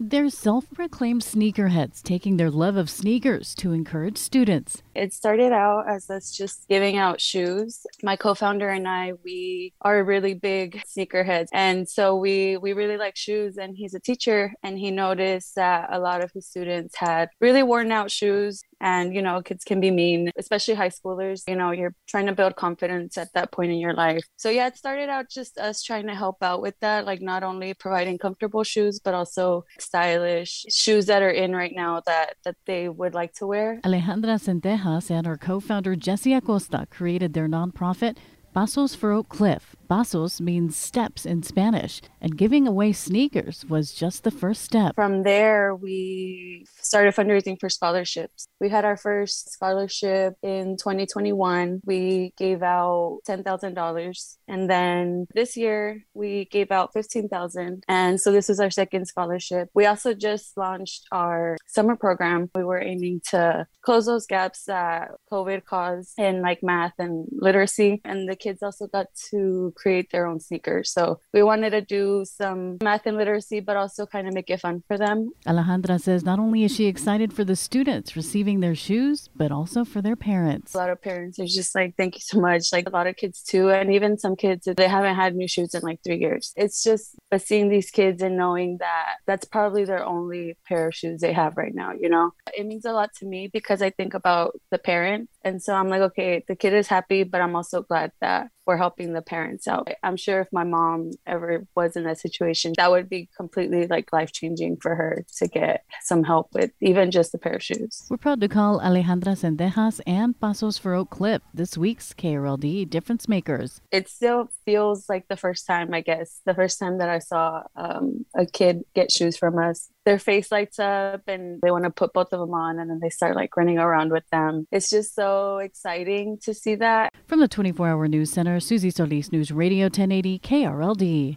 They're self proclaimed sneakerheads taking their love of sneakers to encourage students. It started out as us just giving out shoes. My co-founder and I, we are really big sneakerheads. And so we we really like shoes and he's a teacher and he noticed that a lot of his students had really worn out shoes and you know kids can be mean especially high schoolers you know you're trying to build confidence at that point in your life so yeah it started out just us trying to help out with that like not only providing comfortable shoes but also stylish shoes that are in right now that that they would like to wear Alejandra Cendejas and her co-founder Jesse Acosta created their nonprofit Pasos for Oak Cliff. Pasos means steps in Spanish, and giving away sneakers was just the first step. From there, we started fundraising for scholarships. We had our first scholarship in 2021. We gave out $10,000. And then this year, we gave out 15000 And so this was our second scholarship. We also just launched our summer program. We were aiming to close those gaps that COVID caused in like math and literacy. And the kids also got to create their own sneakers. So we wanted to do some math and literacy, but also kind of make it fun for them. Alejandra says not only is she excited for the students receiving their shoes, but also for their parents. A lot of parents are just like, thank you so much. Like a lot of kids too. And even some kids, they haven't had new shoes in like three years. It's just, but seeing these kids and knowing that that's probably their only pair of shoes they have right now, you know, it means a lot to me because I think about the parent. And so I'm like, okay, the kid is happy, but I'm also glad that we're helping the parents out. I'm sure if my mom ever was in that situation, that would be completely like life changing for her to get some help with even just a pair of shoes. We're proud to call Alejandra Cendejas and Pasos for Oak Cliff this week's KRLD Difference Makers. It still feels like the first time, I guess, the first time that I saw um, a kid get shoes from us. Their face lights up and they want to put both of them on and then they start like running around with them. It's just so exciting to see that. From the 24 hour news center, Susie Solis News Radio 1080 KRLD.